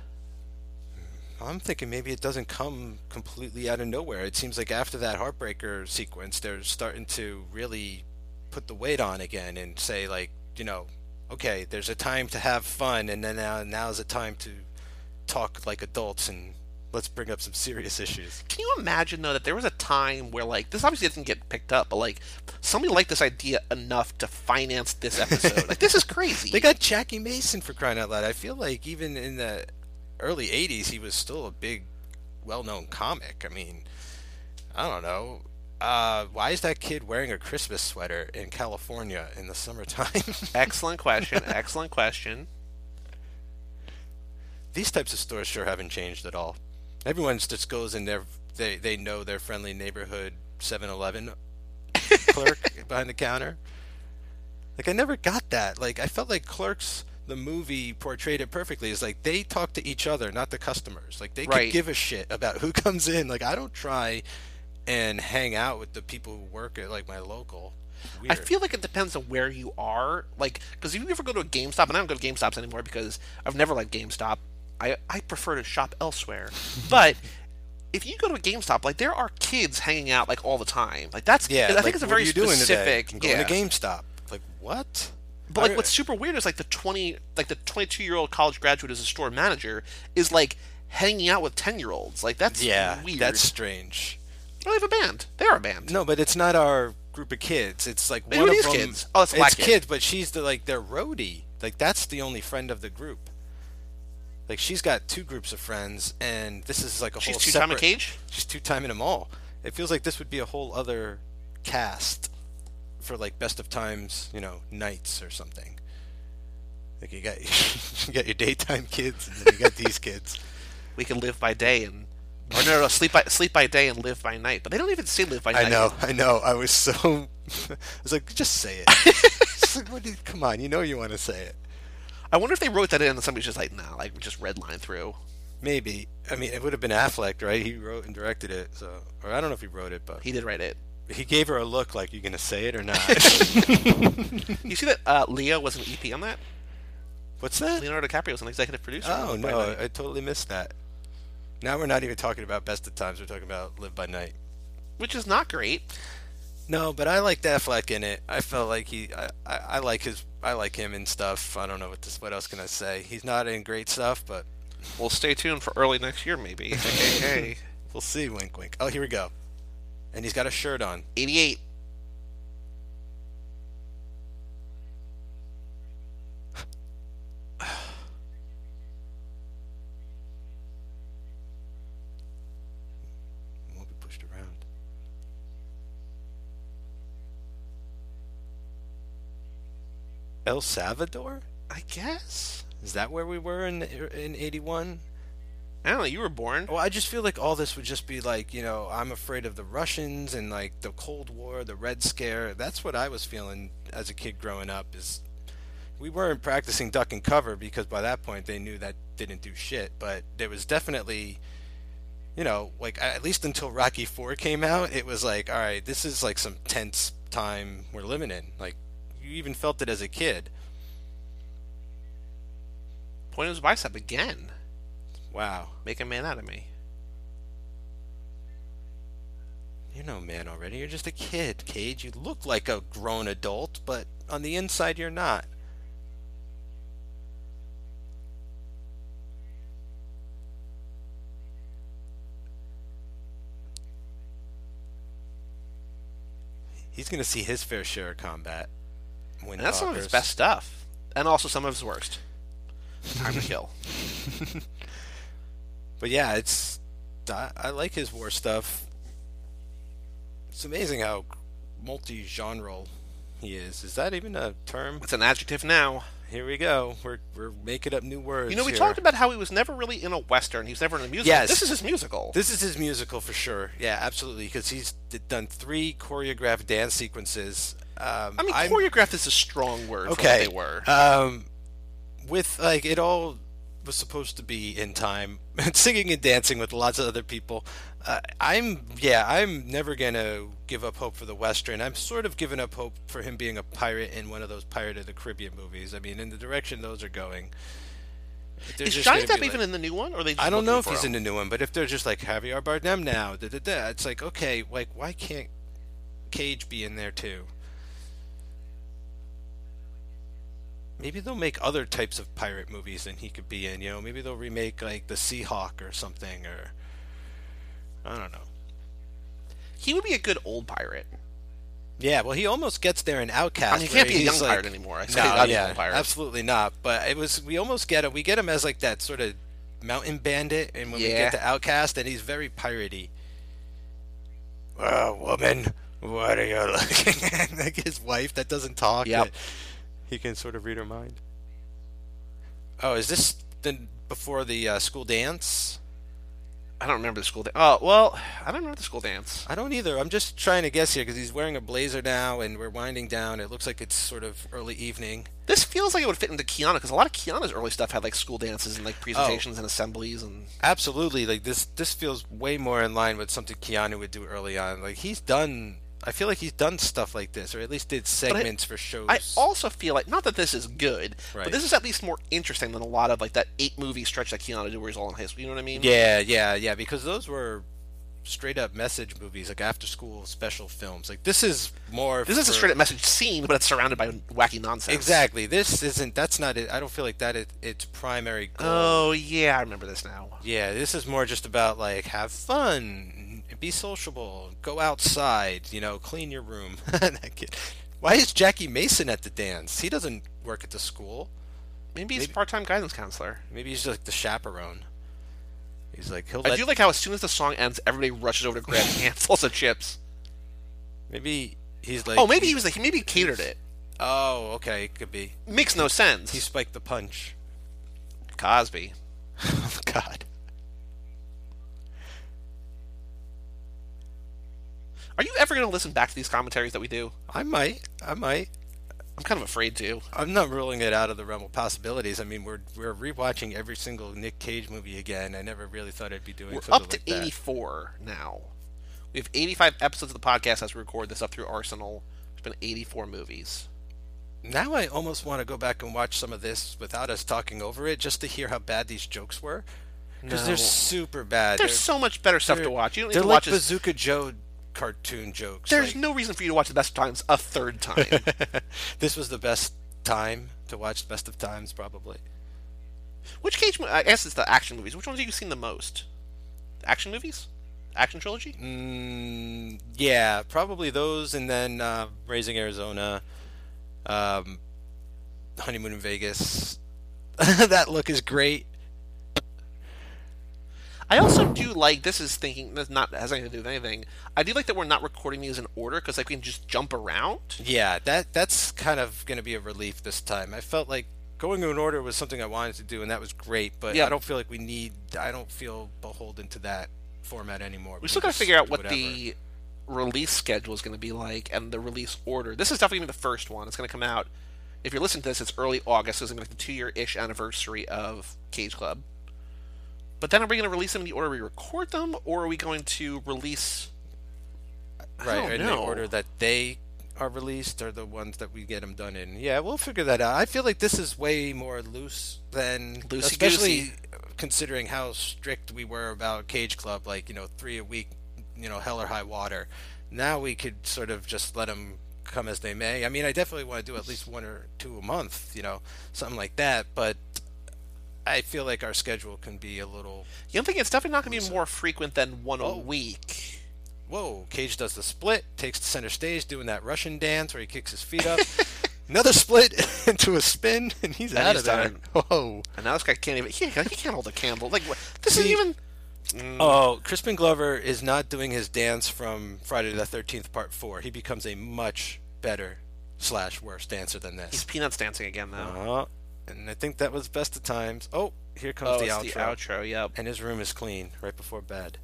I'm thinking maybe it doesn't come completely out of nowhere. It seems like after that heartbreaker sequence, they're starting to really put the weight on again and say like, you know, okay, there's a time to have fun, and then now now's a time to talk like adults and let's bring up some serious issues. Can you imagine though that there was a time where like this obviously didn't get picked up, but like somebody liked this idea enough to finance this episode? like this is crazy. They got Jackie Mason for crying out loud. I feel like even in the early '80s, he was still a big, well-known comic. I mean, I don't know. Uh, why is that kid wearing a Christmas sweater in California in the summertime? excellent question. Excellent question. These types of stores sure haven't changed at all. Everyone just goes in there. They they know their friendly neighborhood 7-Eleven clerk behind the counter. Like I never got that. Like I felt like Clerks the movie portrayed it perfectly. Is like they talk to each other, not the customers. Like they Right. could give a shit about who comes in. Like I don't try and hang out with the people who work at like my local. Weird. I feel like it depends on where you are. Like, because if you ever go to a GameStop, and I don't go to GameStops anymore because I've never liked GameStop. I I prefer to shop elsewhere. but if you go to a GameStop, like there are kids hanging out like all the time. Like that's yeah. I like, think it's a very you doing specific. Today? I'm going yeah. to GameStop. Like what? But like, what's super weird is like the twenty, like the twenty-two-year-old college graduate as a store manager is like hanging out with ten-year-olds. Like that's yeah, weird. that's strange. Oh, they have a band. They are a band. No, but it's not our group of kids. It's like one of these them. kids? Oh, it's a black it's kid. kids, but she's the like their roadie. like that's the only friend of the group. Like she's got two groups of friends, and this is like a. She's whole two time a cage. She's two timing them all. It feels like this would be a whole other cast for like best of times, you know, nights or something. Like you got you got your daytime kids, and then you got these kids. We can live by day and. Or no, no, sleep by sleep by day and live by night. But they don't even say live by night. I know, I know. I was so. I was like, just say it. Like, what do you- come on, you know you want to say it. I wonder if they wrote that in and somebody's just like, nah, like just red line through. Maybe. I mean, it would have been Affleck, right? He wrote and directed it, so or I don't know if he wrote it, but He did write it. he gave her a look like, "You gonna say it or not?" You see that uh, Leo was an EP on that? What's that? Leonardo DiCaprio was an executive producer. Oh no, I, I totally missed that. Now we're not even talking about Best of Times. We're talking about Live by Night. which is not great. No, but I liked Affleck in it. I felt like he, I, I, I like his, I like him and stuff. I don't know what this, what else can I say? He's not in great stuff, but we'll stay tuned for early next year, maybe. hey, hey, hey. we'll see. Wink, wink. Oh, here we go. And he's got a shirt on. 88. Won't be pushed around. El Salvador? I guess. Is that where we were in in '81? I don't know. You were born. Well, I just feel like all this would just be like, you know, I'm afraid of the Russians and like the Cold War, the Red Scare. That's what I was feeling as a kid growing up. Is we weren't practicing duck and cover because by that point they knew that didn't do shit. But there was definitely, you know, like at least until Rocky Four came out, it was like, all right, this is like some tense time we're living in. Like you even felt it as a kid. Point his bicep again. Wow, Make a man out of me. You're no man already. You're just a kid, Cage. You look like a grown adult, but on the inside, you're not. He's going to see his fair share of combat. And that's some of his best stuff. And also some of his worst. Time to kill. But yeah, it's I, I like his war stuff. It's amazing how multi-genre he is. Is that even a term? It's an adjective now. Here we go. We're we're making up new words. You know, we here. talked about how he was never really in a western. He was never in a musical. Yes. This is his musical. This is his musical for sure. Yeah, absolutely. Because he's done three choreographed dance sequences. Um, I mean, I'm- choreographed is a strong word okay. for what they were. Um, with like it all was supposed to be in time, singing and dancing with lots of other people. Uh, I'm yeah, I'm never gonna give up hope for the western. I'm sort of giving up hope for him being a pirate in one of those Pirate of the Caribbean movies. I mean, in the direction those are going. is Johnny Depp even like- in the new one? Or are they just I don't know if he's him? in the new one, but if they're just like Javier Bardem now, da, da, da, it's like okay, like why can't Cage be in there too? Maybe they'll make other types of pirate movies than he could be in. You know, maybe they'll remake like the Seahawk or something, or I don't know. He would be a good old pirate. Yeah, well, he almost gets there in Outcast. I mean, he can't be a young he's, pirate anymore. I No, not yeah, pirate. absolutely not. But it was we almost get him. We get him as like that sort of mountain bandit, and when we Yeah. get to Outcast, and he's very piratey. Well, woman, what are you looking at? like his wife that doesn't talk. Yep. that He can sort of read her mind. Oh, is this the before the uh, school dance? I don't remember the school dance. Oh, well, I don't remember the school dance. I don't either. I'm just trying to guess here because he's wearing a blazer now, and we're winding down. It looks like it's sort of early evening. This feels like it would fit into Keanu because a lot of Keanu's early stuff had like school dances and Oh. like presentations and assemblies and Absolutely, like this. This feels way more in line with something Keanu would do early on. Like he's done. I feel like he's done stuff like this, or at least did segments for shows. I also feel like not that this is good, Right. but this is at least more interesting than a lot of like that eight movie stretch that Keanu did where he's all in high school. You know what I mean? yeah, yeah, yeah. Because those were straight up message movies, like after school special films. Like this is more. This is a straight up message scene, but it's surrounded by wacky nonsense. Exactly. This isn't. That's not it. I don't feel like that is its primary goal. Oh yeah, I remember this now. Yeah, this is more just about like have fun, be sociable, go outside, you know, clean your room. That kid- Why is Jackie Mason at the dance? He doesn't work at the school. Maybe he's Maybe- part-time guidance counselor. Maybe he's just like the chaperone. He's like he'll I do like how as soon as the song ends, everybody rushes over to grab handfuls of chips. maybe he's like Oh, maybe he was like he maybe he catered it. Oh, okay, it could be. Makes no sense. He spiked the punch. Cosby. oh God. Are you ever going to listen back to these commentaries that we do? I might. I might. I'm kind of afraid to. I'm not ruling it out of the realm of possibilities. I mean, we're we're rewatching every single Nick Cage movie again. I never really thought I'd be doing We're up to like that. 84 now. We have 85 episodes of the podcast as we record this up through Arsenal. It's been 84 movies. Now I almost want to go back and watch some of this without us talking over it, just to hear how bad these jokes were. Because No. they're super bad. There's They're- so much better stuff to watch. You don't need to like watch. Bazooka Joe cartoon jokes. There's like- no reason for you to watch the best of times a third time. this was the best time to watch the best of times, probably. Which Cage? I guess it's the action movies. Which ones have you seen the most? Action movies? Action trilogy? Mm, yeah, probably those, and then uh, Raising Arizona, um, Honeymoon in Vegas. that look is great. I also do like this is thinking that's not has anything to do with anything. I do like that we're not recording these in order because like we can just jump around. Yeah, that that's kind of going to be a relief this time. I felt like going in order was something I wanted to do, and that was great. But Yeah. I don't feel like we need. I don't feel beholden to that format anymore. We still got to figure out what the release schedule is going to be like and the release order. This is definitely gonna be the first one. It's going to come out. If you're listening to this, it's early August. So it's going to be like the two-year ish anniversary of Cage Club. But then are we going to release them in the order we record them, or are we going to release? I right in the order that they are released or the ones that we get them done in. Yeah, we'll figure that out. I feel like this is way more loose than Loosey-goosey. especially considering how strict we were about Cage Club, like you know three a week, you know hell or high water. Now we could sort of just let them come as they may. I mean, I definitely want to do at least one or two a month, you know, something like that. But I feel like our schedule can be a little. You don't think it's definitely not going to be more frequent than one a week? Whoa, Cage does the split, takes the center stage, doing that Russian dance where he kicks his feet up. Another split into a spin, and he's out of there. Whoa. And now this guy can't even. He, he can't hold a candle. Like what- this See- isn't even. Oh, Crispin Glover is not doing his dance from Friday the Thirteenth Part Four. He becomes a much better slash worse dancer than this. He's peanuts dancing again though. Uh-huh. And I think that was best of times. Oh, here comes oh, the, it's outro. the outro. Yep. And his room is clean right before bed.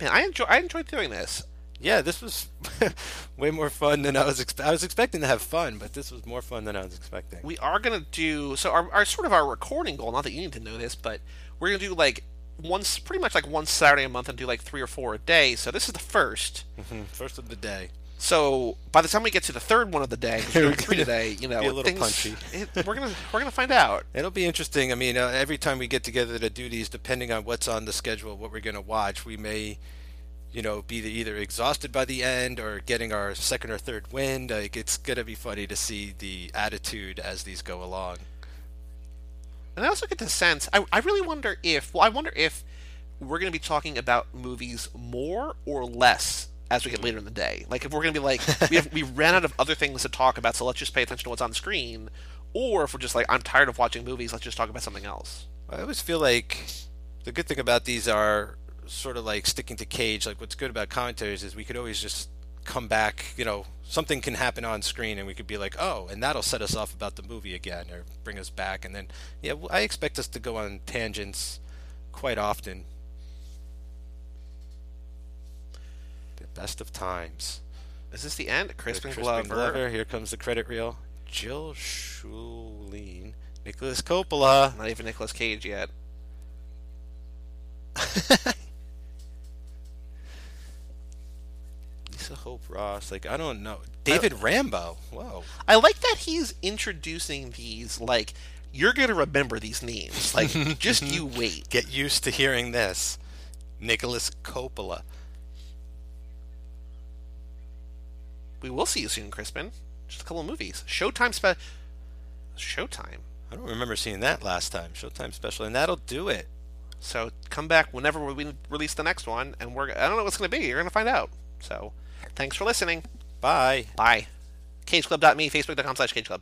Man, I enjoy. I enjoyed doing this. Yeah, this was way more fun than I was. Expe- I was expecting to have fun, but this was more fun than I was expecting. We are gonna do so. Our, our sort of our recording goal. Not that you need to know this, but we're gonna do like once, pretty much like one Saturday a month, and do like three or four a day. So this is the first. Mhm. First of the day. So by the time we get to the third one of the day, we're three today, you know, Be a little things, punchy. It, we're gonna we're gonna find out. It'll be interesting. I mean, uh, every time we get together to do these, depending on what's on the schedule, what we're going to watch, we may, you know, be either exhausted by the end or getting our second or third wind. Like, it's going to be funny to see the attitude as these go along. And I also get the sense. I, I really wonder if. Well, I wonder if we're going to be talking about movies more or less as we get later in the day. Like if we're going to be like we have we ran out of other things to talk about, so let's just pay attention to what's on the screen. Or if we're just like I'm tired of watching movies, let's just talk about something else. I always feel like the good thing about these are sort of like sticking to Cage. Like, what's good about commentaries is we could always just come back, you know, something can happen on screen and we could be like, oh, and that'll set us off about the movie again or bring us back. And then, yeah, I expect us to go on tangents quite often. Best of times. Is this the end? Crispin, Crispin Glover. Here comes the credit reel. Jill Schoelen. Nicholas Coppola. Not even Nicholas Cage yet. Lisa Hope Ross. Like, I don't know. David Rambo. Whoa. I like that he's introducing these like you're going to remember these names. Like just you wait. Get used to hearing this. Nicholas Coppola. We will see you soon, Crispin. Just a couple of movies. Showtime special. Showtime. I don't remember seeing that last time. Showtime special, and that'll do it. So come back whenever we release the next one, and we're I don't know what's going to be. You're going to find out. So thanks for listening. Bye. Bye. CageClub.me, Facebook.com slash CageClub.